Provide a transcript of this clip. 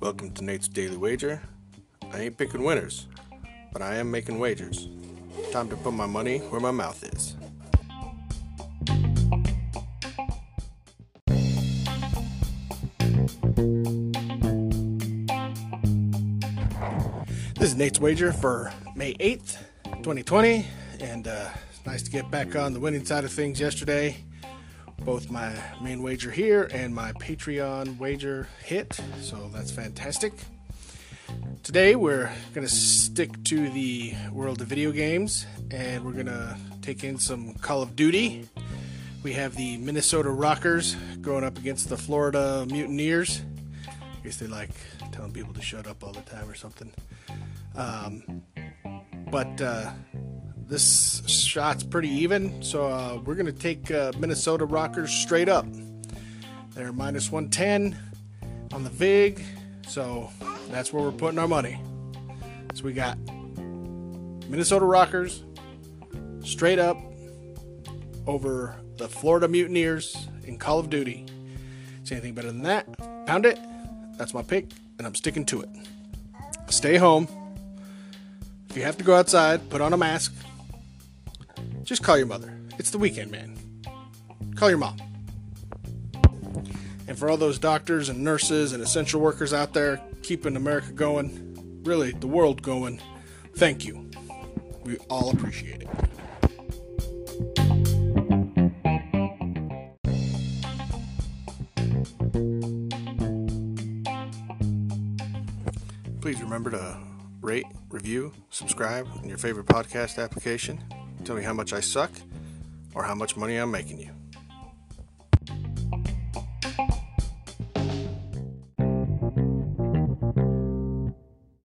Welcome to Nate's Daily Wager. I ain't picking winners, but I am making wagers. Time to put my money where my mouth is. This is Nate's Wager for May 8th, 2020, and uh, it's nice to get back on the winning side of things yesterday. Both my main wager here and my Patreon wager hit, so that's fantastic. Today we're going to stick to the world of video games and we're going to take in some Call of Duty. We have the Minnesota Rockers going up against the Florida Mutineers. I guess they like telling people to shut up all the time or something. Um, but uh, this shot's pretty even, so uh, we're going to take uh, Minnesota Rockers straight up. They're minus 110 on the VIG, so that's where we're putting our money. So we got Minnesota Rockers straight up over the Florida Mutineers in Call of Duty. See anything better than that? Pound it. That's my pick, and I'm sticking to it. Stay home. If you have to go outside, put on a mask. Just call your mother. It's the weekend, man. Call your mom. And for all those doctors and nurses and essential workers out there keeping America going, really the world going, thank you. We all appreciate it. Please remember to rate, review, subscribe in your favorite podcast application. Tell me how much I suck or how much money I'm making you.